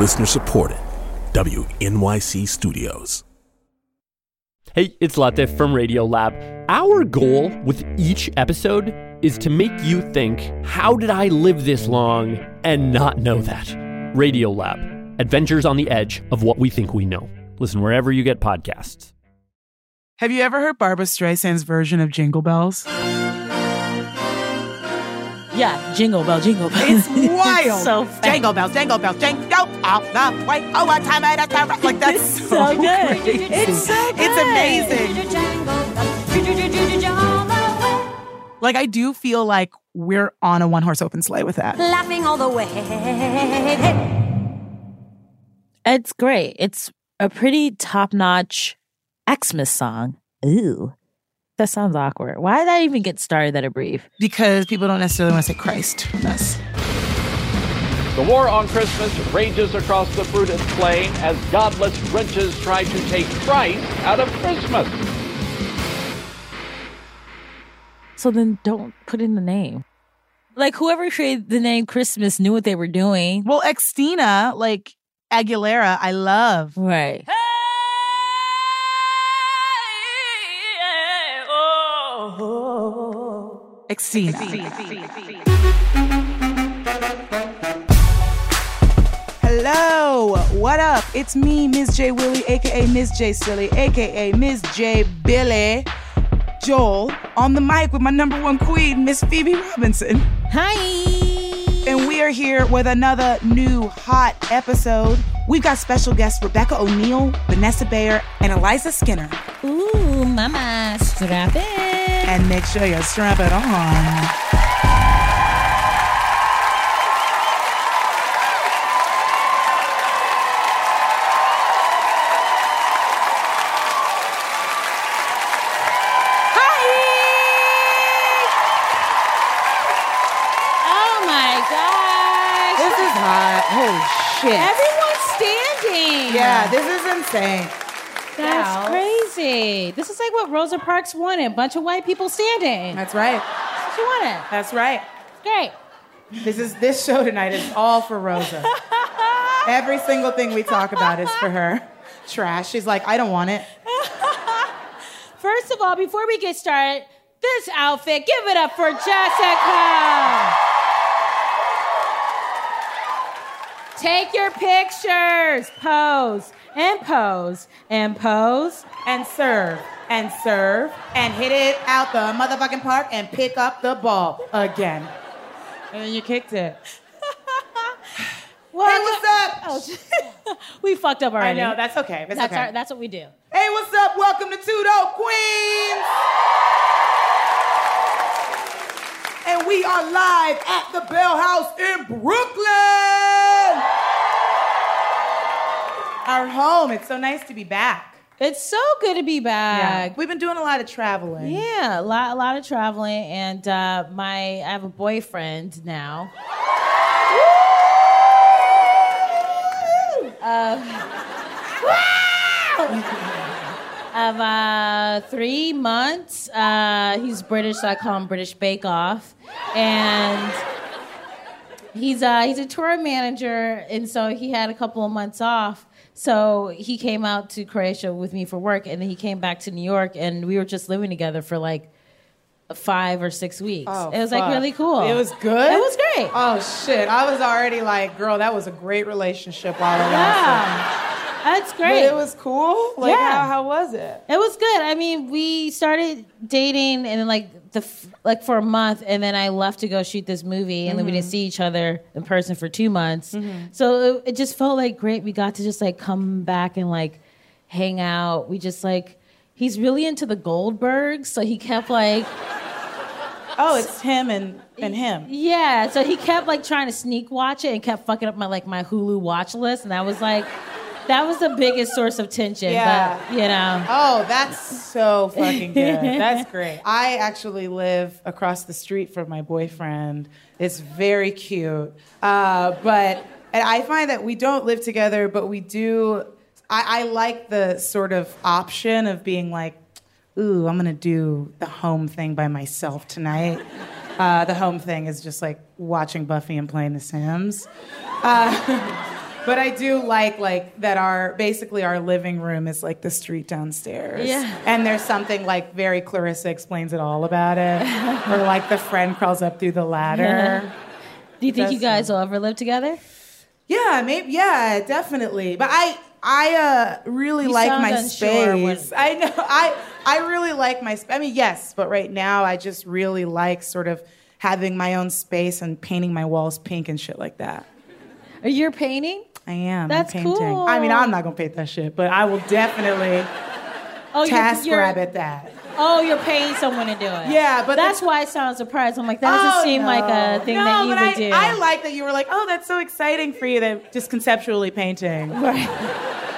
Listener supported. WNYC Studios. Hey, it's Latif from Radio Lab. Our goal with each episode is to make you think, how did I live this long and not know that? Radio Lab. adventures on the edge of what we think we know. Listen wherever you get podcasts. Have you ever heard Barbra Streisand's version of Jingle Bells? Yeah, jingle bell, jingle bell. It's wild. so fast. Jingle bells, jingle bells, jingle all the way. Oh, what time at a time? Like that's It's so good. crazy. It's so good. It's amazing. Like I do feel like we're on a one horse open sleigh with that. Laughing all the way. It's great. It's a pretty top notch Xmas song. Ooh. That sounds awkward. Why did I even get started at a brief? Because people don't necessarily want to say Christ. Us. The war on Christmas rages across the fruited plain as godless wretches try to take Christ out of Christmas. So then don't put in the name. Like whoever created the name Christmas knew what they were doing. Well, Xtina, like Aguilera, I love. Right. Xtina. Hello, what up? It's me, Ms. J Willie, aka Ms. J Silly, aka Ms. J Billy Joel, on the mic with my number one queen, Miss Phoebe Robinson. Hi. And we are here with another new hot episode. We've got special guests Rebecca O'Neal, Vanessa Bayer, and Eliza Skinner. Ooh, mama, strap in. And make sure you strap it on. Shit. Everyone's standing. Yeah, this is insane. That's Wow. crazy. This is like what Rosa Parks wanted. A bunch of white people standing. That's right. That's what she wanted. That's right. Great. This is this show tonight is all for Rosa. Every single thing we talk about is for her. Trash. She's like, I don't want it. First of all, before we get started, this outfit, give it up for Jessica. Take your pictures. Pose and pose and pose. And serve. And serve. And hit it out the motherfucking park and pick up the ball again. And then you kicked it. Well, Hey, what's up? Oh, we fucked up already. I know, that's okay. That's, That's, okay. our, that's what we do. Hey, what's up? Welcome to Dope Queens. And we are live at the Bell House in Brooklyn. Our home. It's so nice to be back. It's so good to be back. We've been doing a lot of traveling. Yeah, a lot, a lot of traveling, and uh, my I have a boyfriend now. of uh, three months. Uh, he's British, so I call him British Bake Off, and he's uh, he's a tour manager, and so he had a couple of months off. So he came out to Croatia with me for work, and then he came back to New York, and we were just living together for like five or six weeks. Oh, it was like really cool. It was good? It was great. Oh, shit. I was already like, girl, that was a great relationship while it lasted. yeah, that's But great. it was cool. Like, Yeah. how, how was it? It was good. I mean, we started dating and then like the like for a month, and then I left to go shoot this movie, and then we didn't mm-hmm. see each other in person for two months. Mm-hmm. So it, it just felt like great. We got to just like come back and like hang out. We just like he's really into the Goldbergs, so he kept like Oh, it's him and, and him. yeah. So he kept like trying to sneak watch it and kept fucking up my like my Hulu watch list, and that was like. That was the biggest source of tension, Yeah. but you know. Oh, that's so fucking good. That's great. I actually live across the street from my boyfriend. It's very cute. Uh, but and I find that we don't live together, but we do. I, I like the sort of option of being like, ooh, I'm gonna do the home thing by myself tonight. Uh, the home thing is just like watching Buffy and playing The Sims. Uh, But I do like like that our basically our living room is like the street downstairs. Yeah. And there's something like very Clarissa explains it all about it. or like the friend crawls up through the ladder. Do you think you That's- guys will ever live together? Yeah, maybe. Yeah, definitely. But I, I uh, really You like my space. I know. I, I really like my. sp- I mean, yes, but right now I just really like sort of having my own space and painting my walls pink and shit like that. Are you painting? I am. I'm That's painting. cool. I mean, I'm not gonna paint that shit, but I will definitely Oh, task you're, grab you're, at that. oh, you're paying someone to do it. Yeah, but that's the- why I sound surprised. I'm like, that doesn't Oh, seem like a thing no, that you but would I, do. I like that you were like, oh, that's so exciting for you that just conceptually painting.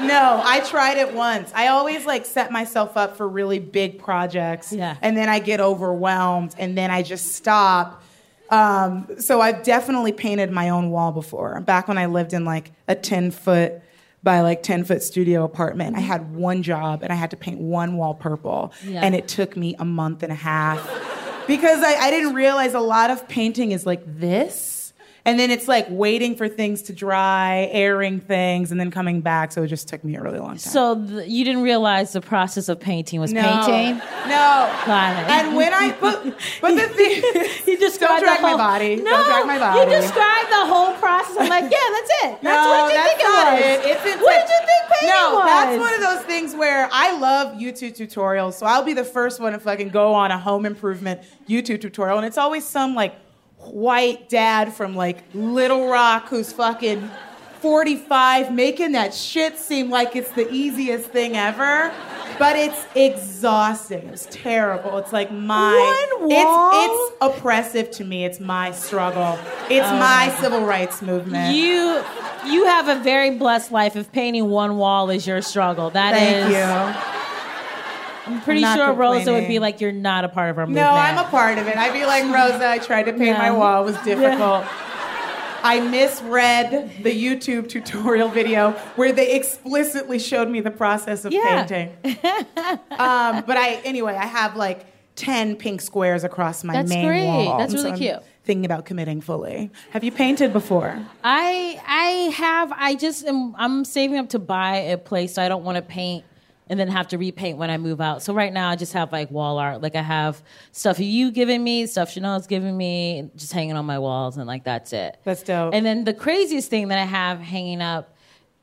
No, I tried it once. I always like set myself up for really big projects. Yeah. And then I get overwhelmed and then I just stop. Um, so I've definitely painted my own wall before. Back when I lived in like a 10 foot by like 10 foot studio apartment, I had one job and I had to paint one wall purple. Yeah. And it took me a month and a half because I, I didn't realize a lot of painting is like this. And then it's like waiting for things to dry, airing things, and then coming back. So it just took me a really long time. so you didn't realize the process of painting was no, painting. No. Got it. And when I but but the thing You don't described drag the my body. No, Don't drag my body. You described the whole process. I'm like, yeah, that's it. That's no, what you think it was. it. It's intense. what did you think painting no, was? that's one of those things where I love YouTube tutorials, so I'll be the first one to fucking go on a home improvement YouTube tutorial, and it's always some like white dad from like Little Rock who's fucking 45 making that shit seem like it's the easiest thing ever. But it's exhausting. It's terrible. It's like my One wall? It's, it's oppressive to me. It's my struggle. It's oh. my civil rights movement. You you have a very blessed life if painting one wall is your struggle. That is. Thank you. I'm pretty I'm sure Rosa would be like, you're not a part of our movement. No, I'm a part of it. I'd be like Rosa. I tried to paint my wall. It was difficult. I misread the YouTube tutorial video where they explicitly showed me the process of Yeah. painting. um, but I, anyway, I have like ten pink squares across my That's main great. wall. That's really I'm cute. Thinking about committing fully. Have you painted before? I I have I just am I'm saving up to buy a place so I don't want to paint and then have to repaint when I move out. So right now I just have like wall art. Like I have stuff you giving me, stuff Chanel's giving me, just hanging on my walls and like that's it. That's dope. And then the craziest thing that I have hanging up,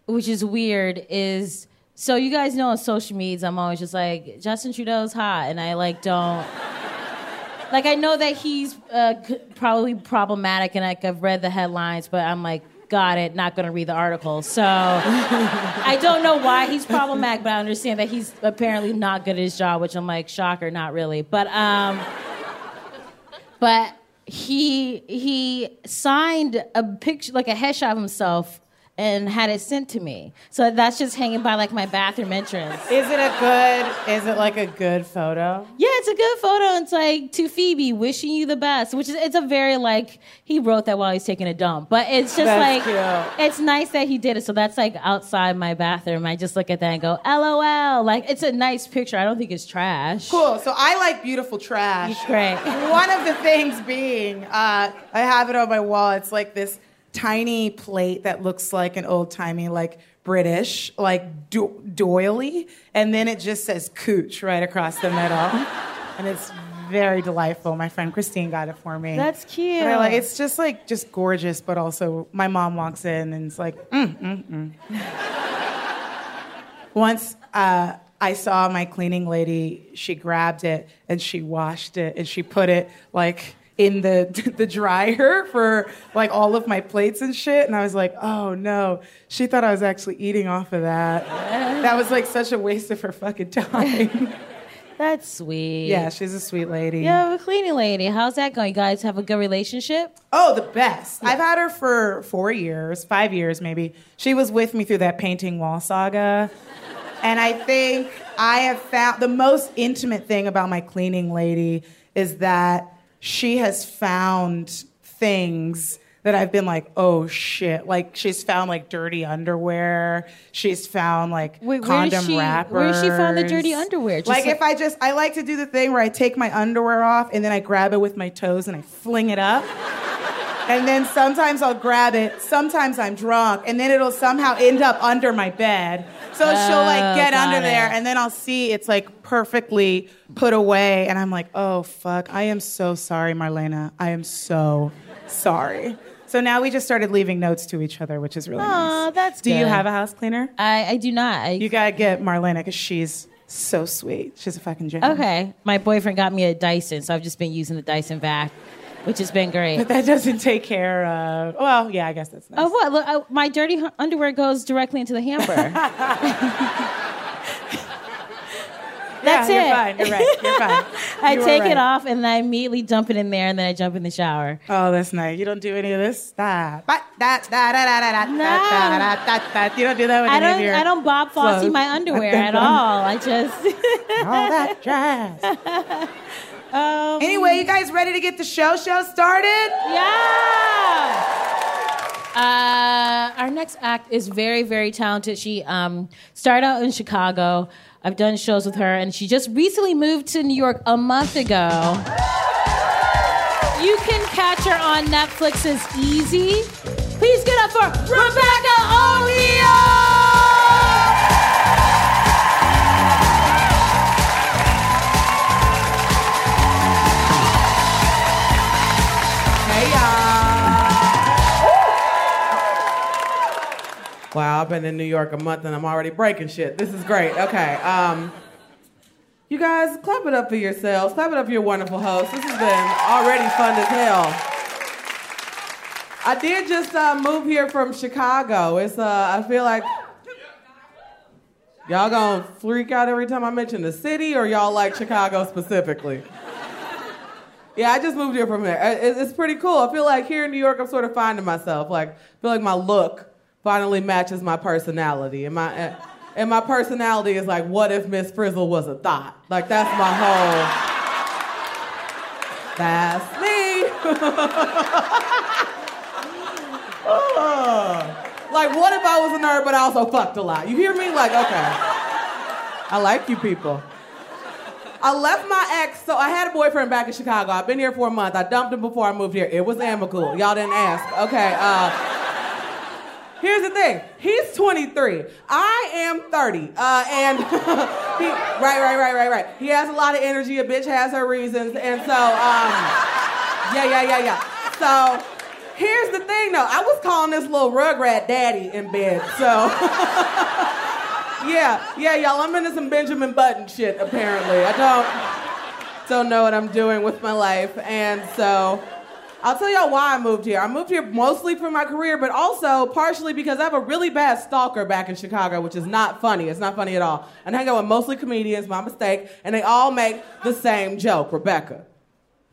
which is weird, is so you guys know on social medias I'm always just like Justin Trudeau's hot and I like don't like I know that he's uh, probably problematic, and like I've read the headlines, but I'm like, got it, not gonna read the article. So I don't know why he's problematic, but I understand that he's apparently not good at his job, which I'm like, shocker, not really. But um, but he he signed a picture, like a headshot of himself. And had it sent to me, so that's just hanging by like my bathroom entrance. Is it a good? Is it like a good photo? Yeah, it's a good photo. It's like to Phoebe, wishing you the best, which is it's a very like he wrote that while he's taking a dump, but it's just That's like cute. it's nice that he did it. So that's like outside my bathroom. I just look at that and go, LOL. Like it's a nice picture. I don't think it's trash. Cool. So I like beautiful trash. Great. One of the things being, uh, I have it on my wall. It's like this tiny plate that looks like an old timey, like British, like do- doily, and then it just says "cooch" right across the middle, and it's very delightful. My friend Christine got it for me. That's cute. I like it's just like just gorgeous, but also my mom walks in and it's like, mm, mm, mm. Once uh, I saw my cleaning lady, she grabbed it and she washed it and she put it like in the the dryer for like all of my plates and shit. And I was like, oh no, she thought I was actually eating off of that. That was like such a waste of her fucking time. That's sweet. yeah, she's a sweet lady. Yeah, a cleaning lady. How's that going? You guys have a good relationship? Oh, the best. I've had her for four years, five years maybe. She was with me through that painting wall saga. And I think I have found the most intimate thing about my cleaning lady is that she has found things that I've been like, oh shit. Like she's found like dirty underwear. She's found like Wait, where condom she- wrappers. where she find the dirty underwear? Just like, like- if I just I like to do the thing where I take my underwear off and then I grab it with my toes and I fling it up. And then sometimes I'll grab it. Sometimes I'm drunk, and then it'll somehow end up under my bed. So she'll like Oh, get under it. there, and then I'll see it's like perfectly put away, and I'm like, oh fuck, I am so sorry, Marlena. I am so sorry. So now we just started leaving notes to each other, which is really Aw, nice. that's Do you have a house cleaner? I, I do not. I, You gotta get Marlena because she's so sweet. She's a fucking gem. okay. My boyfriend got me a Dyson, so I've just been using the Dyson vac, which has been great. But that doesn't take care of. Well, yeah, I guess that's nice. Oh, what? Look, uh, my dirty hu- underwear goes directly into the hamper. That's yeah, it. You're fine. You're right. You're fine. I You take right. it off and then I immediately dump it in there and then I jump in the shower. Oh, that's nice. You don't do any of this. Stop. But that da da da da da No. da da da da. You don't do that with I any of don't. your. I don't Bob Fosse my underwear at all. I just. all that jazz. Um, Anyway, you guys ready to get the show show started? Yeah. Uh, our next act is very, very talented. She um, started out in Chicago. I've done shows with her, and she just recently moved to New York a month ago. You can catch her on Netflix. Netflix's Easy. Please get up for Rebecca O'Neal! Wow, I've been in New York a month and I'm already breaking shit. This is great. Okay. Um, you guys, clap it up for yourselves. Clap it up for your wonderful host. This has been already fun as hell. I did just uh, move here from Chicago. It's uh, I feel like y'all gonna freak out every time I mention the city, or y'all like Chicago specifically. Yeah, I just moved here from there. It's pretty cool. I feel like here in New York, I'm sort of finding myself. Like, I feel like my look finally matches my personality, and my and my personality is like, what if Miss Frizzle was a thought? Like, that's my whole. That's me. like, what if I was a nerd, but I also fucked a lot? You hear me? Like, okay. I like you people. I left my ex, so I had a boyfriend back in Chicago. I've been here for a month. I dumped him before I moved here. It was amicable. Y'all didn't ask. Okay. Uh, here's the thing. He's 23. I am 30. Uh, and he, right, right, right, right, right. He has a lot of energy. A bitch has her reasons, and so um, yeah, yeah, yeah, yeah. So here's the thing, though. I was calling this little rugrat daddy in bed. So. Yeah, yeah, y'all. I'm into some Benjamin Button shit. Apparently, I don't don't know what I'm doing with my life, and so I'll tell y'all why I moved here. I moved here mostly for my career, but also partially because I have a really bad stalker back in Chicago, which is not funny. It's not funny at all. And I hang out with mostly comedians. My mistake, and they all make the same joke. Rebecca,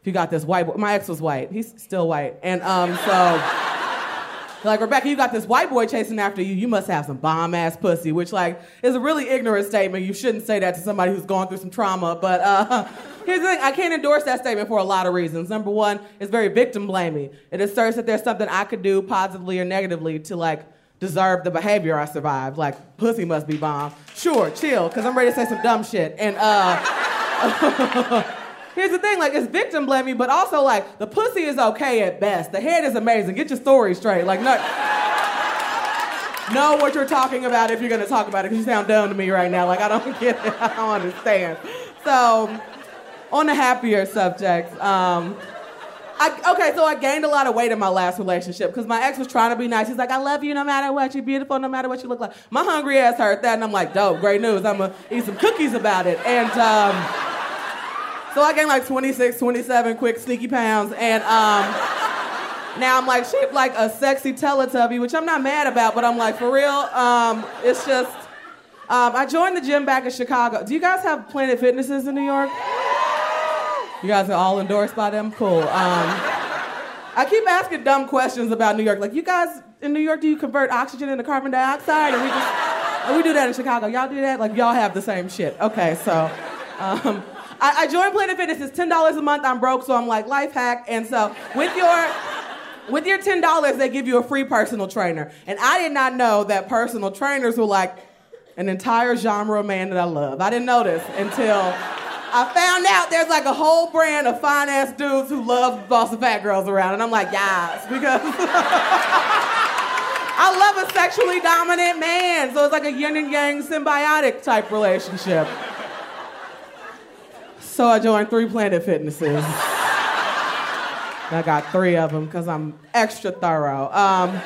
if you got this white boy, my ex was white. He's still white, and um, so. Like, Rebecca, you got this white boy chasing after you. You must have some bomb ass pussy, which, like, is a really ignorant statement. You shouldn't say that to somebody who's going through some trauma. But uh, here's the thing I can't endorse that statement for a lot of reasons. Number one, it's very victim blaming. It asserts that there's something I could do positively or negatively to, like, deserve the behavior I survived. Like, pussy must be bomb. Sure, chill, because I'm ready to say some dumb shit. And, uh, Here's the thing, like it's victim blaming, but also like the pussy is okay at best. The head is amazing. Get your story straight. Like, no, know what you're talking about if you're gonna talk about it, because you sound dumb to me right now. Like I don't get it. I don't understand. So, on the happier subjects, um, I, okay, so I gained a lot of weight in my last relationship because my ex was trying to be nice. He's like, I love you no matter what. You're beautiful no matter what you look like. My hungry ass heard that, and I'm like, dope, great news. I'm gonna eat some cookies about it. And um, so I gained like 26, 27 quick sneaky pounds, and um, now I'm like shaped like a sexy Teletubby, which I'm not mad about, but I'm like, for real, um, it's just. Um, I joined the gym back in Chicago. Do you guys have Planet Fitnesses in New York? You guys are all endorsed by them? Cool. Um, I keep asking dumb questions about New York. Like, you guys in New York, do you convert oxygen into carbon dioxide? And we just, and we do that in Chicago. Y'all do that? Like, y'all have the same shit. Okay, so. I, I joined Planet Fitness. It's ten dollars a month. I'm broke, so I'm like life hack. And so with your with your ten dollars, they give you a free personal trainer. And I did not know that personal trainers were like an entire genre of man that I love. I didn't know this until I found out there's like a whole brand of fine ass dudes who love bossy fat girls around, and I'm like, yes, because I love a sexually dominant man. So it's like a yin and yang symbiotic type relationship. So I joined three Planet Fitnesses. I got three of them because I'm extra thorough. Um,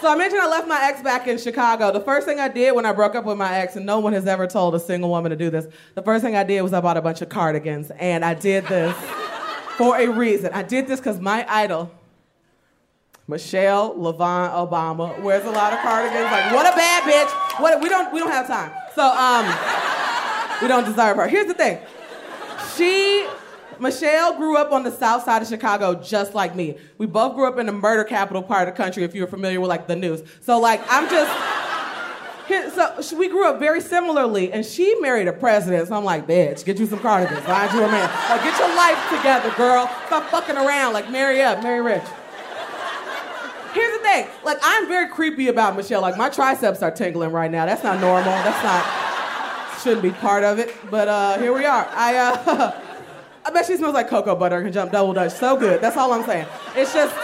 so I mentioned I left my ex back in Chicago. The first thing I did when I broke up with my ex, and no one has ever told a single woman to do this, the first thing I did was I bought a bunch of cardigans. And I did this for a reason. I did this because my idol, Michelle LaVaughn Obama, wears a lot of cardigans. Like, what a bad bitch. What we don't we don't have time. So um, we don't deserve her. Here's the thing. She Michelle grew up on the south side of Chicago just like me. We both grew up in the murder capital part of the country, if you're familiar with like the news. So like I'm just so we grew up very similarly, and she married a president. So I'm like, bitch, get you some cardigans, find you a man. Like, get your life together, girl. Stop fucking around. Like, marry up, marry rich. Here's the thing. Like, I'm very creepy about Michelle. Like, my triceps are tingling right now. That's not normal. That's not. Shouldn't be part of it. But uh, here we are. I uh, I bet she smells like cocoa butter and can jump double dutch so good. That's all I'm saying. It's just,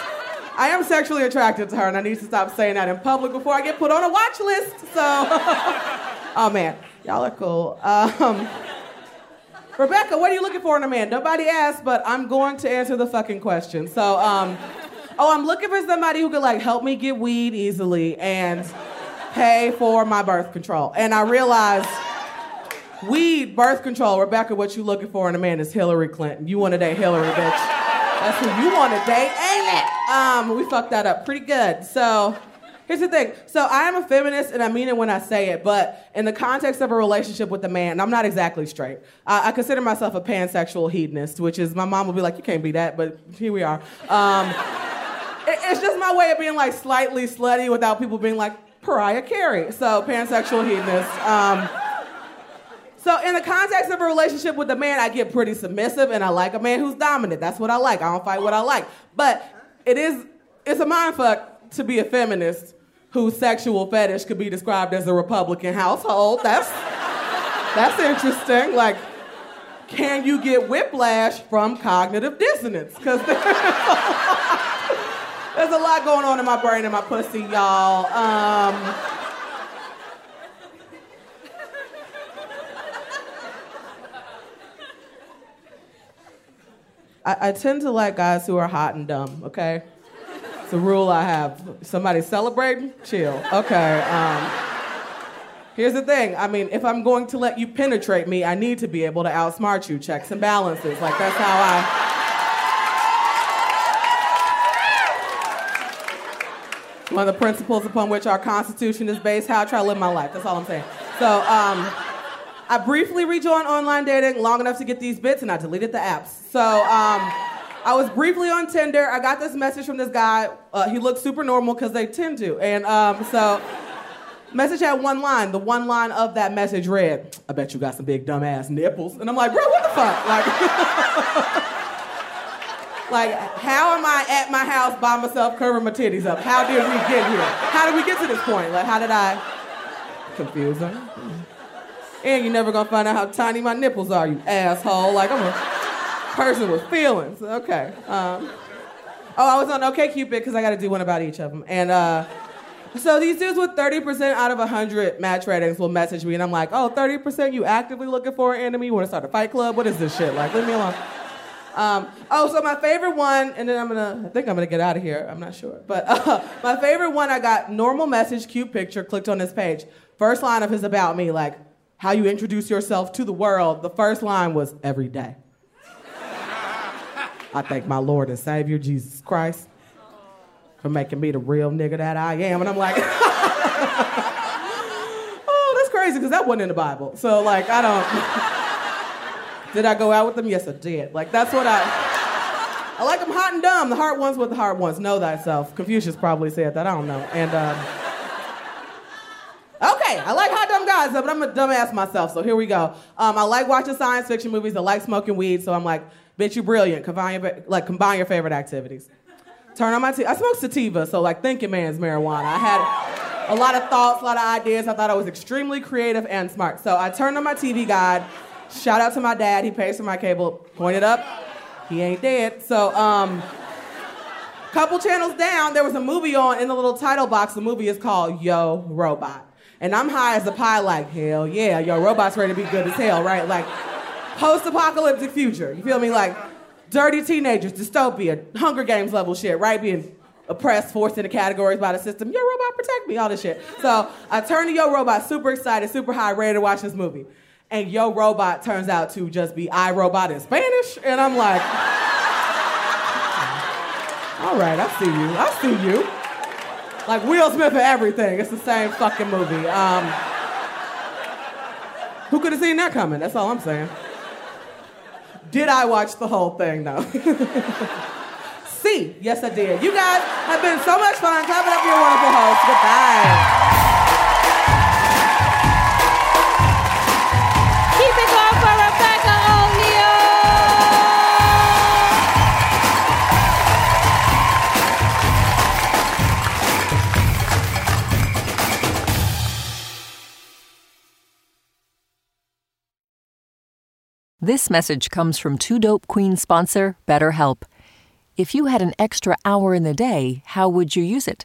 I am sexually attracted to her, and I need to stop saying that in public before I get put on a watch list. So, oh man, y'all are cool. Um, Rebecca, what are you looking for in a man? Nobody asked, but I'm going to answer the fucking question. So, um, oh, I'm looking for somebody who could like help me get weed easily and pay for my birth control. And I realized Weed, birth control. Rebecca, what you looking for in a man is Hillary Clinton. You want to date Hillary, bitch. That's who you want to date, ain't it? Um, we fucked that up pretty good. So here's the thing. So I am a feminist, and I mean it when I say it. But in the context of a relationship with a man, I'm not exactly straight. I, I consider myself a pansexual hedonist, which is my mom will be like, "You can't be that," but here we are. Um, it, it's just my way of being like slightly slutty without people being like Pariah Carey. So pansexual hedonist. Um, so in the context of a relationship with a man, I get pretty submissive and I like a man who's dominant. That's what I like. I don't fight what I like. But it is it's a mindfuck to be a feminist whose sexual fetish could be described as a Republican household. That's that's interesting. Like, can you get whiplash from cognitive dissonance? Because there's, there's a lot going on in my brain and my pussy, y'all. Um, I, I tend to like guys who are hot and dumb, okay? It's a rule I have. Somebody celebrating? Chill. Okay. Um, here's the thing. I mean, if I'm going to let you penetrate me, I need to be able to outsmart you. Checks and balances. Like, that's how I. One of the principles upon which our Constitution is based, how I try to live my life. That's all I'm saying. So, um, I briefly rejoined online dating long enough to get these bits, and I deleted the apps. So um, I was briefly on Tinder. I got this message from this guy. Uh, he looked super normal because they tend to, and um, so message had one line. The one line of that message read, "I bet you got some big dumbass nipples," and I'm like, bro, what the fuck? Like. Like, how am I at my house by myself covering my titties up? How did we get here? How did we get to this point? Like, how did I? Confusing. And you're never gonna find out how tiny my nipples are, you asshole. Like I'm a person with feelings. Okay. Um, oh, I was on OkCupid because I got to do one about each of them. And uh, so these dudes with 30% out of 100 match ratings will message me, and I'm like, oh, 30% you actively looking for an enemy? You want to start a fight club? What is this shit? Like, leave me alone. Um, oh, so my favorite one, and then I'm gonna, I think I'm gonna get out of here. I'm not sure. But uh, my favorite one, I got normal message, cute picture, clicked on this page. First line of his about me, like, how you introduce yourself to the world, the first line was every day. I thank my Lord and Savior Jesus Christ for making me the real nigga that I am. And I'm like, oh, that's crazy because that wasn't in the Bible. So, like, I don't. did I go out with them? Yes, I did. Like, that's what I. I like them hot and dumb. The heart ones with the heart ones. Know thyself. Confucius probably said that. I don't know. And. Um, Okay, I like hot guys, but I'm a dumbass myself, so here we go. Um, I like watching science fiction movies. I like smoking weed, so I'm like, bitch, you brilliant. Combine your, like, combine your favorite activities. Turn on my TV. I smoke sativa, so like thinking man's marijuana. I had a lot of thoughts, a lot of ideas. I thought I was extremely creative and smart. So I turned on my TV guide, Shout out to my dad. He pays for my cable. Point it up. He ain't dead. So, um, couple channels down, there was a movie on in the little title box. The movie is called Yo Robot. And I'm high as a pie, like, hell yeah, Yo Robot's ready to be good as hell, right? Like, post apocalyptic future. You feel me? Like, dirty teenagers, dystopia, Hunger Games level shit, right? Being oppressed, forced into categories by the system. Yo Robot, protect me, all this shit. So I turn to Yo Robot, super excited, super high, ready to watch this movie. And Yo Robot turns out to just be I Robot in Spanish. And I'm like, all right, I see you. I see you. Like Will Smith and everything. It's the same fucking movie. Um, who could have seen that coming? That's all I'm saying. Did I watch the whole thing though? C, yes I did. You guys have been so much fun. Clap it up for your wonderful host. Goodbye. This message comes from Two Dope Queen sponsor, BetterHelp. If you had an extra hour in the day, how would you use it?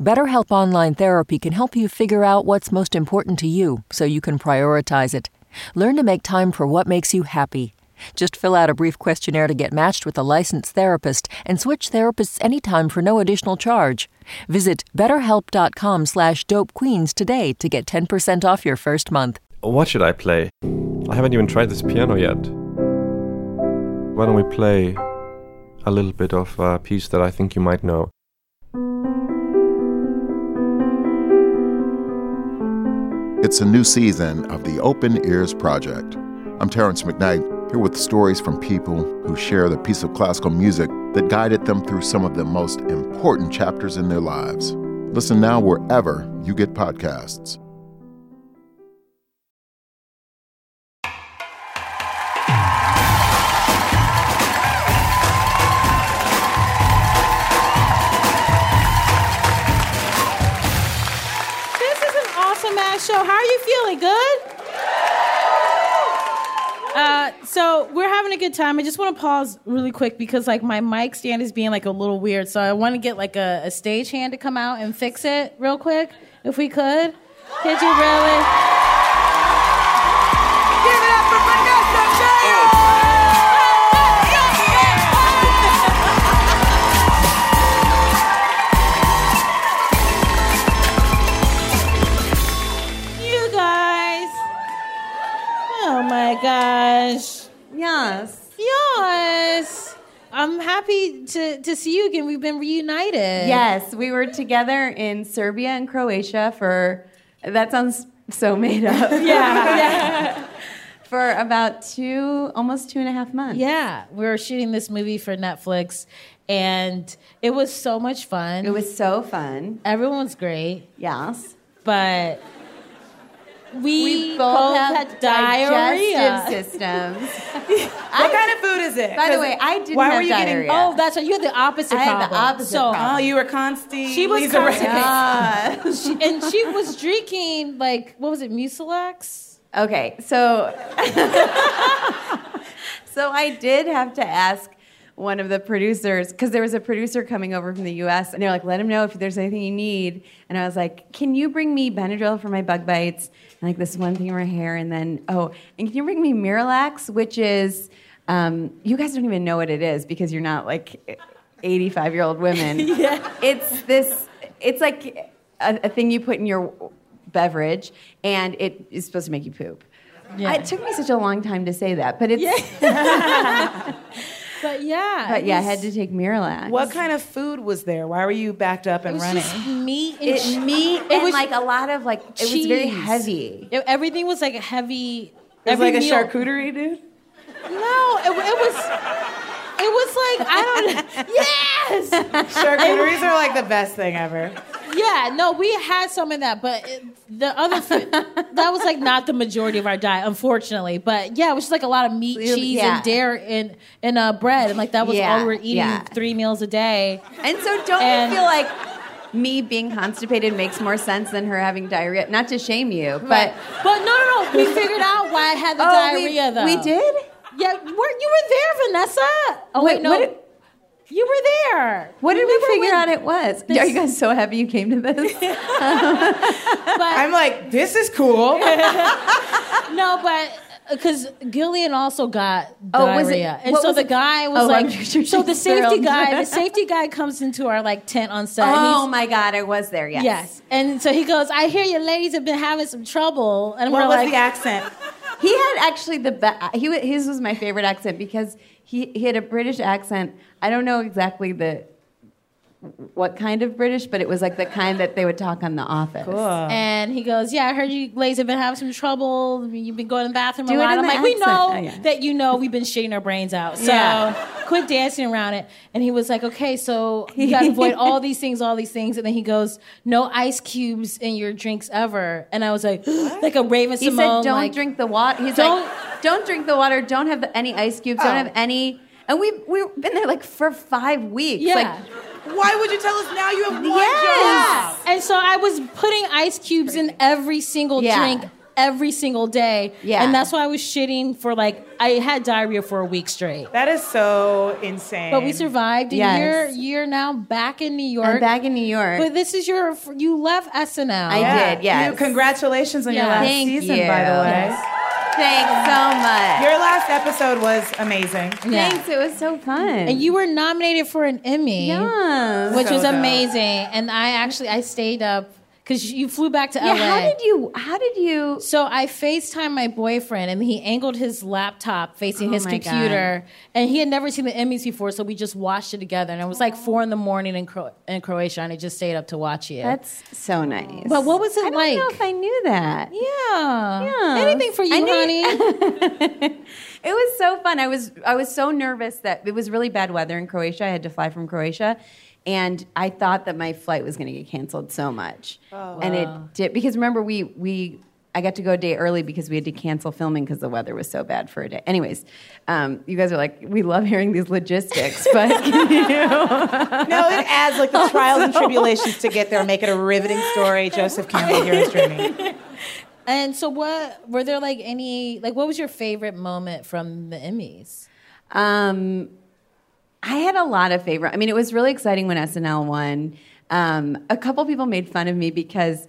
BetterHelp Online Therapy can help you figure out what's most important to you so you can prioritize it. Learn to make time for what makes you happy. Just fill out a brief questionnaire to get matched with a licensed therapist and switch therapists anytime for no additional charge. Visit betterhelp.com slash dopequeens today to get 10% off your first month. What should I play? I haven't even tried this piano yet. Why don't we play a little bit of a piece that I think you might know? It's a new season of the Open Ears Project. I'm Terrance McKnight, here with stories from people who share the piece of classical music that guided them through some of the most important chapters in their lives. Listen now wherever you get podcasts. Feeling? Good? Uh, so we're having a good time. I just want to pause really quick because like my mic stand is being like a little weird. So I want to get like a, a stage hand to come out and fix it real quick, if we could. Could you really? Gosh. Yes. Yes. I'm happy to, to see you again. We've been reunited. Yes, we were together in Serbia and Croatia for, that sounds so made up. Yeah. yeah. for about two, almost two and a half months. Yeah, we were shooting this movie for Netflix, and it was so much fun. It was so fun. Everyone was great, Yes. but we, We both have diarrhea. digestive systems. What kind of food is it? By the way, I didn't have dairy Why have were you diarrhea. getting? Oh, that's right. You had the opposite I had the opposite so, problem. Oh, you were Consti. She was Lisa constipated. She, and she was drinking like what was it, Mucilax? Okay, so so I did have to ask one of the producers because there was a producer coming over from the U.S. and they're like, "Let him know if there's anything you need." And I was like, "Can you bring me Benadryl for my bug bites and like this one thing in my hair?" And then, oh, and can you bring me Miralax, which is um, you guys don't even know what it is because you're not like 85 year old women. yeah. It's this. It's like a, a thing you put in your beverage, and it is supposed to make you poop. Yeah. It took me such a long time to say that, but it's. But yeah, But it yeah, I had to take Miralax. What kind of food was there? Why were you backed up It and was running? just meat and It, ch- meat It and was like a lot of like it was very heavy. It- everything was like a heavy. it was every like a charcuterie, dude. No, it, it was. It was like I don't. yes. Charcuteries are like the best thing ever. Yeah. No, we had some of that, but it, the other food that was like not the majority of our diet, unfortunately. But yeah, it was just like a lot of meat, cheese, yeah. and dairy and and uh, bread, and like that was Yeah, all we were eating yeah. three meals a day. And so don't And- you feel like me being constipated makes more sense than her having diarrhea. Not to shame you, but But but no no no. We figured out why I had the Oh, we- diarrhea though. we did? Yeah, weren't you were there, Vanessa? Oh wait, What- no. did- you were there. what did we Remember figure out it was? Are you guys so happy you came to this? I'm like, this is cool. No, but uh, because Gillian also got Oh, was it- diarrhea, and so was the it? guy was Oh, like, sure so the she's safety guy, the safety guy comes into our like tent on set. oh my god, I was there. Yes. Yes, and so he goes, I hear you ladies have been having some trouble, and what we're was like, the accent? He had actually the best. He wa- his was my favorite accent because he he had a British accent. I don't know exactly the what kind of British, but it was like the kind that they would talk on The Office. Cool. And he goes, "Yeah, I heard you ladies have been having some trouble. You've been going to the bathroom Do a lot." I'm the like, "We know Oh, yeah. that you know we've been shitting our brains out, so Yeah. quit dancing around it." And he was like, "Okay, so you got to avoid all these things, all these things." And then he goes, "No ice cubes in your drinks ever." And I was like, like a Raven He Symoné, said, "Don't like, drink the water." He's Don't- like, "Don't drink the water. Don't have the, any ice cubes. Don't Oh. have any." And we we've been there like for five weeks. Yeah. Like, Why would you tell us now you have one Yes. job? And so I was putting ice cubes in every single Yeah. drink every single day. Yeah. And that's why I was shitting for like I had diarrhea for a week straight. That is so insane. But we survived. And Yes. you're you're now back in New York. I'm back in New York. But this is your you left SNL. I did, yes. You- congratulations on your last Thank season, you. by the way. Yes. Thanks so much. Your last episode was amazing. Yeah. Thanks. It was so fun. And you were nominated for an Emmy. Yes. Which So was dope. amazing. And I actually I stayed up because you flew back to yeah. LA. How did you? How did you? So I FaceTimed my boyfriend and he angled his laptop facing Oh his computer. And he had never seen the Emmys before, so we just watched it together. And it was like four in the morning in, Cro- in Croatia, and I just stayed up to watch it. That's so nice. But what was it I don't like? know if I knew that. yeah. Yeah. Anything for you, I honey. It was so fun. I was I was so nervous that it was really bad weather in Croatia. I had to fly from Croatia. And I thought that my flight was going to get canceled so much, and it did because remember we we I got to go a day early because we had to cancel filming because the weather was so bad for a day. Anyways, um, you guys are like we love hearing these logistics, but No, it adds like the trials and tribulations to get there, make it a riveting story. Joseph Campbell here is dreaming. and so, what were there like any, like, what was your favorite moment from the Emmys? Um, I had a lot of favorite. I mean, it was really exciting when SNL won. Um, a couple people made fun of me because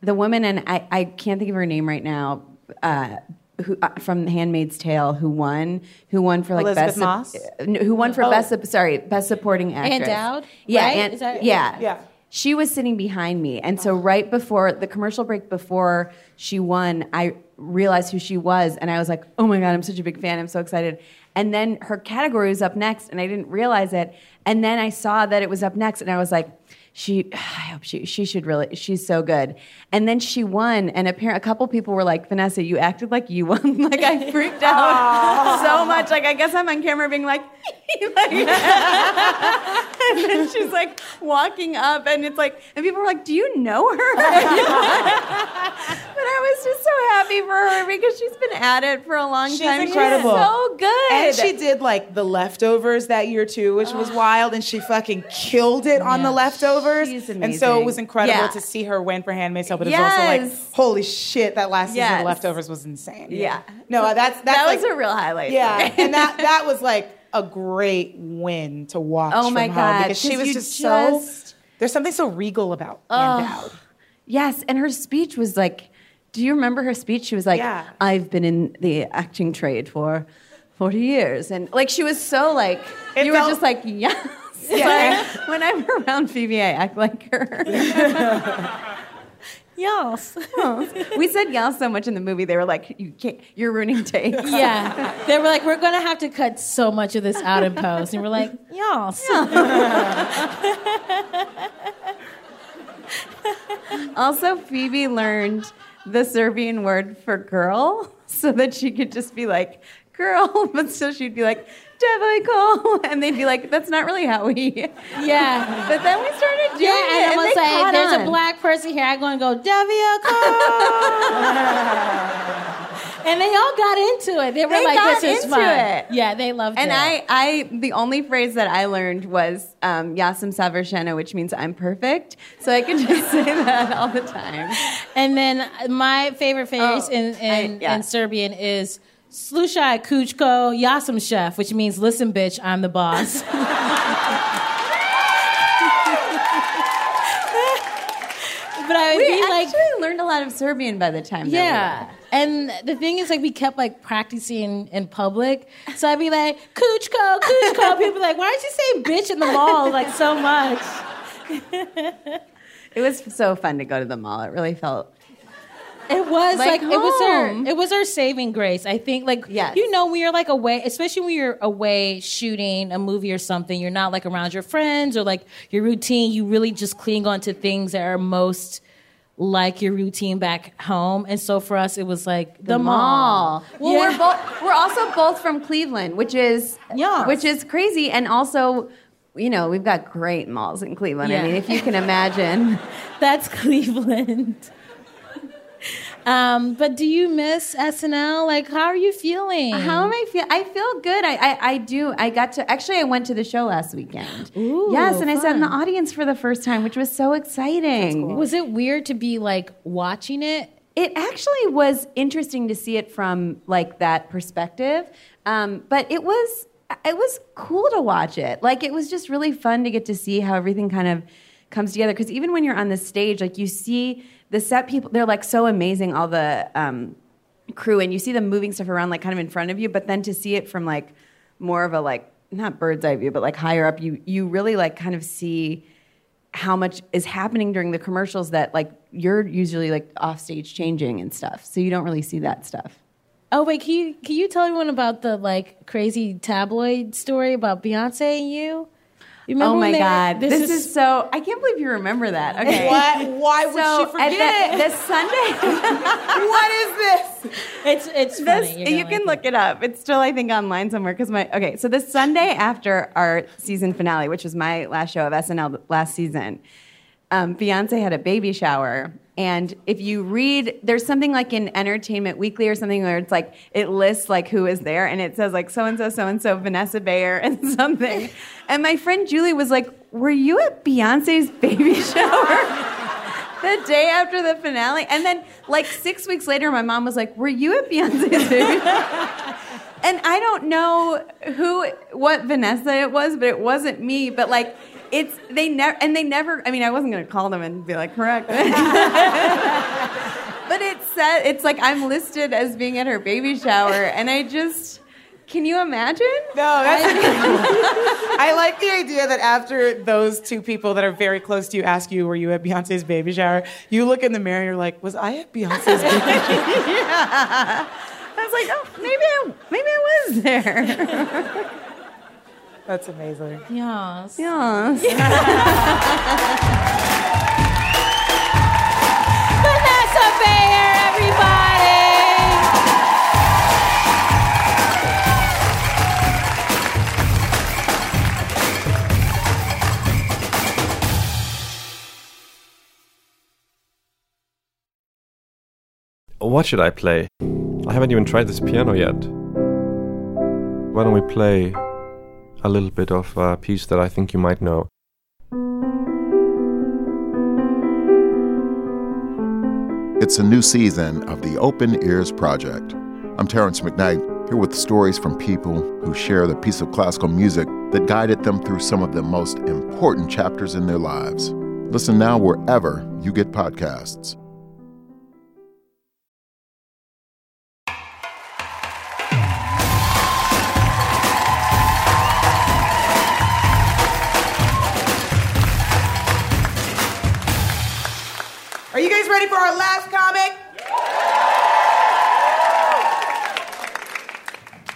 the woman and I, I can't think of her name right now. Uh, who, uh, from *Handmaid's Tale*, who won? Who won for like Elizabeth best? Moss? uh, no, who won for Oh. best? Sorry, best supporting actress. Dowd, Yeah, right? Ann- Is that- yeah, Yeah. She was sitting behind me, and so right before the commercial break, before she won, I realized who she was, and I was like, "Oh my god, I'm such a big fan! I'm so excited!" And then her category was up next, and I didn't realize it. And then I saw that it was up next, and I was like, "She, I hope she, she should really, she's so good." And then she won, and apparently a couple people were like, "Vanessa, you acted like you won." like I freaked out so much. Like I guess I'm on camera being like, like and then she's like walking up, and it's like, and people were like, "Do you know her?" but I was just so happy for her because she's been at it for a long She's time. incredible. She's so good. And she did like the leftovers that year too, which was wild, and she fucking killed it on the leftovers. She's amazing. And so it was incredible Yeah. to see her win for Handmaid's Tale, but it was also like, holy shit, that last season Yes. of leftovers was insane. Yeah. No, that's that's that like, was a real highlight. yeah, and that that was like a great win to watch. Oh my God, because she was you just, so. There's something so regal about Dowd. Yes, and her speech was like, do you remember her speech? She was like, Yeah. I've been in the acting trade for 40 years. And like, she was so like, It you were just like, yes. Yeah. But when I'm around Phoebe, I act like her. Yes. we said yes so much in the movie, they were like, you can't, you're ruining takes. yeah. They were like, we're going to have to cut so much of this out in post. And we're like, yes. Also, Phoebe learned the Serbian word for girl so that she could just be like, girl, but so she'd be like, devojko, and they'd be like, that's not really how we. Yeah. But then we started doing Yeah, it, and I'm gonna say, there's on. a black person here. I'm gonna go, Devia and they all got into it. They were They like, "This is fun." it. Yeah, they loved And it. And I, I, the only phrase that I learned was um, "Yasem Savrshena," which means "I'm perfect." So I could just say that all the time. And then my favorite phrase Oh, in in, I- yeah. in Serbian is "Slušaj kuchko, ja sam chef," which means "Listen, bitch, I'm the boss." but I would We be like, actually learned a lot of Serbian by the time. yeah. And the thing is, like, we kept like practicing in public. So I'd be like, "Kuchko, kuchko." People be like, "Why did you say bitch in the mall like so much?" It was so fun to go to the mall. It really felt. It was Like like, it was our it was our saving grace. I think like Yes. you know when you're like away, especially when you're away shooting a movie or something, you're not like around your friends or like your routine. You really just cling on to things that are most like your routine back home. And so for us, it was like the, mall. Well, Yeah. we're both we're also both from Cleveland, which is yeah, which is crazy, and also. You know, we've got great malls in Cleveland. I mean, if you can imagine. That's Cleveland. Um, but do you miss SNL? Like, how are you feeling? How am I feel? I feel good. I, I I do. I got to actually. I went to the show last weekend. Ooh, yes, and I sat in the audience for the first time, which was so exciting. Was it weird to be like watching it? It actually was interesting to see it from like that perspective, um, but it was it was cool to watch it. Like it was just really fun to get to see how everything kind of comes together. Because even when you're on the stage, like you see the set people, they're like so amazing. All the um, crew and you see them moving stuff around like kind of in front of you, but then to see it from like more of a like not bird's eye view, but like higher up, you you really like kind of see how much is happening during the commercials that like you're usually like off stage changing and stuff. So you don't really see that stuff. Oh wait, can you can you tell everyone about the like crazy tabloid story about Beyonce and you? You remember oh my they- god. This, is, so I can't believe you remember that. Okay. Why, why would So she forget at the, it? the Sunday what is this? It's it's funny. this, You're you can look it up. It's still, I think, online somewhere. Because my okay, so the Sunday after our season finale, which was my last show of SNL last season, um, Beyonce had a baby shower. And if you read, there's something like in Entertainment Weekly or something where it's like it lists like who is there, and it says like so and so, so and so, Vanessa Bayer, and something. And my friend Julie was like, "Were you at Beyonce's baby shower?" the day after the finale. And then, like six weeks later, my mom was like, "Were you at Beyonce's baby?" and I don't know who, what Vanessa it was, but it wasn't me. But like, it's they never, and they never. I mean, I wasn't gonna call them and be like, "Correct." but it said it's like I'm listed as being at her baby shower, and I just. Can you imagine? No, that's I like the idea that after those two people that are very close to you ask you, "Were you at Beyonce's baby shower?" You look in the mirror, and you're like, "Was I at Beyonce's baby shower?" yeah. I was like, oh, maybe I, maybe I was there. That's amazing. Yes. Yes. Vanessa Bayer, everybody. What should I play? I haven't even tried this piano yet. Why don't we play a little bit of a piece that I think you might know? It's a new season of the Open Ears Project. I'm Terrance McKnight, here with stories from people who share the piece of classical music that guided them through some of the most important chapters in their lives. Listen now wherever you get podcasts. Ready for our last comic?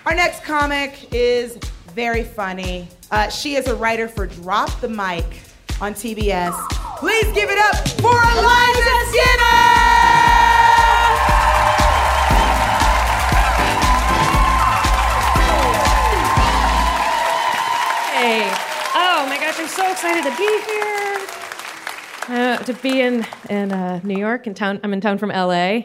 Our next comic is very funny. Uh, she is a writer for Drop the Mic on TBS. Please give it up for Eliza Skinner! Hey. Oh my gosh, I'm so excited to be here. Uh, to be in in uh, New York, in town. I'm in town from LA.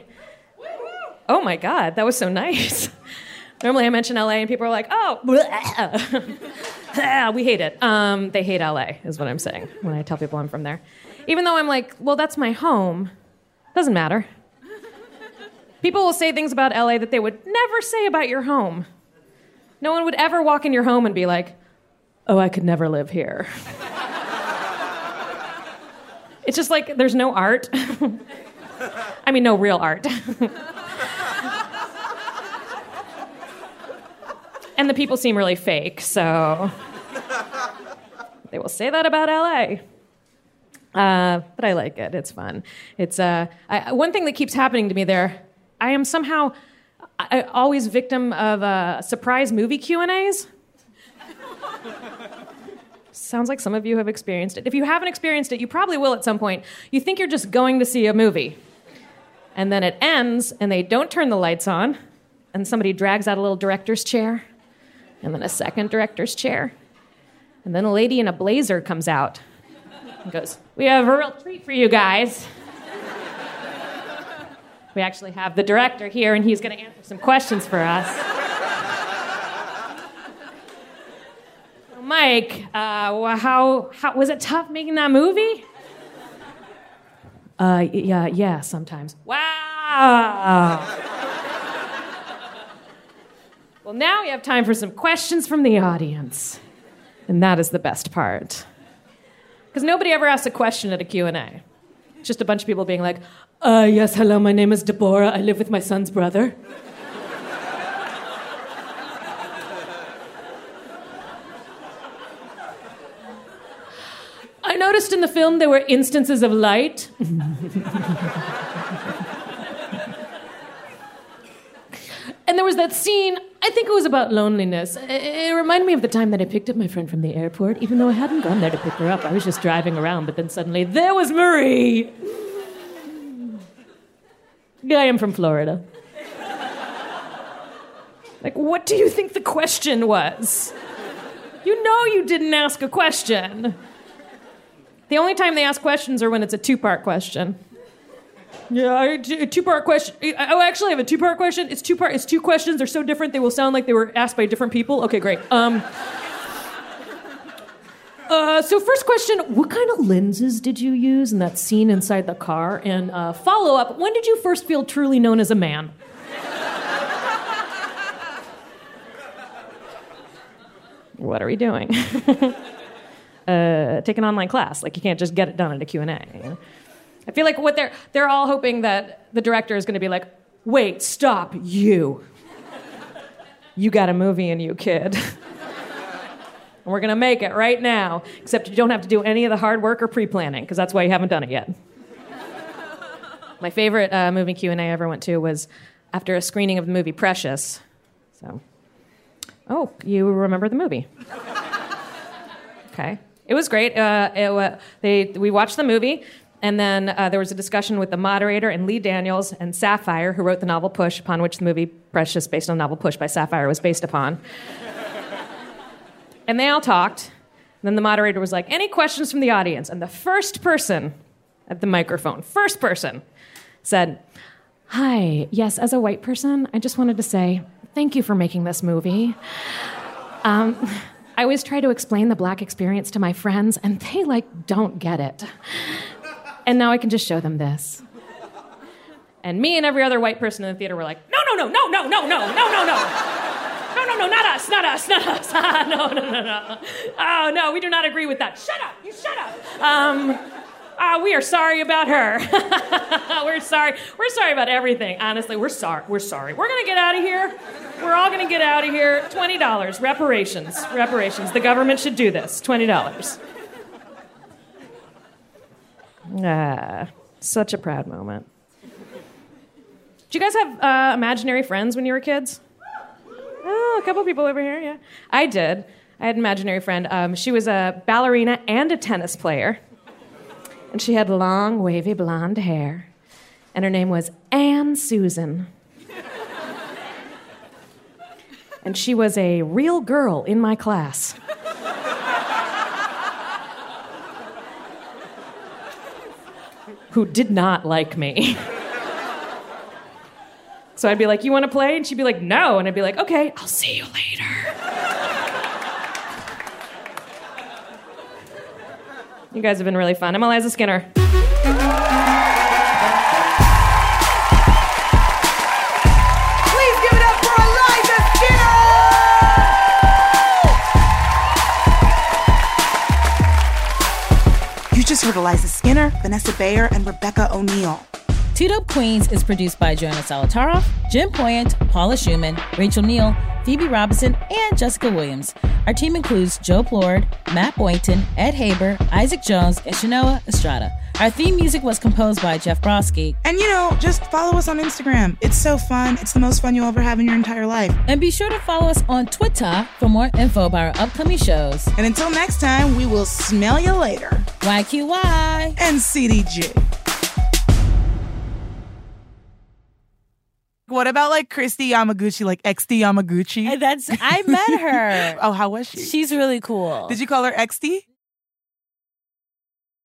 oh my God, that was so nice. Normally I mention LA and people are like, oh, we hate it. Um, they hate LA, is what I'm saying when I tell people I'm from there. Even though I'm like, well, that's my home. Doesn't matter. People will say things about LA that they would never say about your home. No one would ever walk in your home and be like, oh, I could never live here. it's just like there's no art. I mean, no real art. and the people seem really fake, so they will say that about LA. Uh, but I like it. It's fun. It's uh, I, one thing that keeps happening to me there. I am somehow I, always victim of uh, surprise movie Q and A's. Sounds like some of you have experienced it. If you haven't experienced it, you probably will at some point. You think you're just going to see a movie, and then it ends, and they don't turn the lights on, and somebody drags out a little director's chair and then a second director's chair. And then a lady in a blazer comes out and goes, We have a real treat for you guys. we actually have the director here, and he's going to answer some questions for us. Mike, uh, how, how was it tough making that movie? Uh, yeah, yeah, sometimes. Wow. Well, now we have time for some questions from the audience. And that is the best part. Because nobody ever asks a question at a Q&A. Just a bunch of people being like, uh, yes, hello, my name is Deborah. I live with my son's brother. I noticed in the film there were instances of light. And there was that scene, I think it was about loneliness. It, reminded me of the time that I picked up my friend from the airport, even though I hadn't gone there to pick her up. I was just driving around, but then suddenly there was Marie. Yeah, I am from Florida. Like, what do you think the question was? You know you didn't ask a question. The only time they ask questions are when it's a two part question. Yeah, two part question. Oh, actually, I have a two part question. It's two part. It's two questions. They're so different. They will sound like they were asked by different people. Okay, great. Um. Uh, so first question: What kind of lenses did you use in that scene inside the car? And uh, follow up: When did you first feel truly known as a man? what are we doing? uh, take an online class. Like you can't just get it done at a Q and A. I feel like what they're they're all hoping that the director is going to be like, "Wait, stop, you. You got a movie in you, kid." and we're going to make it right now, except you don't have to do any of the hard work or pre-planning because that's why you haven't done it yet. My favorite uh, movie Q&A I ever went to was after a screening of the movie Precious. So, oh, you remember the movie? Okay, it was great. Uh, it, uh, they, we watched the movie. And then uh, there was a discussion with the moderator and Lee Daniels and Sapphire, who wrote the novel Push, upon which the movie Precious, based on the novel Push by Sapphire, was based upon. and they all talked. Then the moderator was like, Any questions from the audience? And the first person at the microphone, first person, said, Hi, yes, as a white person, I just wanted to say thank you for making this movie. Um, I always try to explain the black experience to my friends, and they like don't get it. And now I can just show them this. And me and every other white person in the theater were like, no, no, no, no, no, no, no, no, no, no. No, no, no, not us, not us, not us. no, no, no, no. Oh, no, we do not agree with that. Shut up, you shut up. Um, uh, we are sorry about her. we're sorry. We're sorry about everything. Honestly, we're sorry. We're sorry. We're gonna get out of here. We're all gonna get out of here. Twenty dollars reparations. Reparations. The government should do this. Twenty dollars. Ah, such a proud moment. Do you guys have uh, imaginary friends when you were kids? Oh, a couple people over here, yeah. I did. I had an imaginary friend. Um, she was a ballerina and a tennis player. And she had long, wavy blonde hair. And her name was Anne Susan. and she was a real girl in my class. who did not like me. So I'd be like, You want to play? And she'd be like, No. And I'd be like, Okay, I'll see you later. You guys have been really fun. I'm Eliza Skinner. Please give it up for Eliza Skinner! You just heard Eliza Skinner, Vanessa Bayer, and Rebecca O'Neal. Two Dope Queens is produced by Joanna Solotaroff, Jen Poyant, Paula Szuchman, Rachel Neal, Phoebe Robinson, and Jessica Williams. Our team includes Joe Plourde, Matt Boynton, Ed Haber, Isaac Jones, and Shanoa Estrada. Our theme music was composed by Jeff Broski. And you know, just follow us on Instagram. It's so fun. It's the most fun you'll ever have in your entire life. And be sure to follow us on Twitter for more info about our upcoming shows. And until next time, we will smell you later. YQY and CDG. What about like Kristi Yamaguchi, like XD Yamaguchi? That's I met her. oh, how was she? She's really cool. Did you call her XD?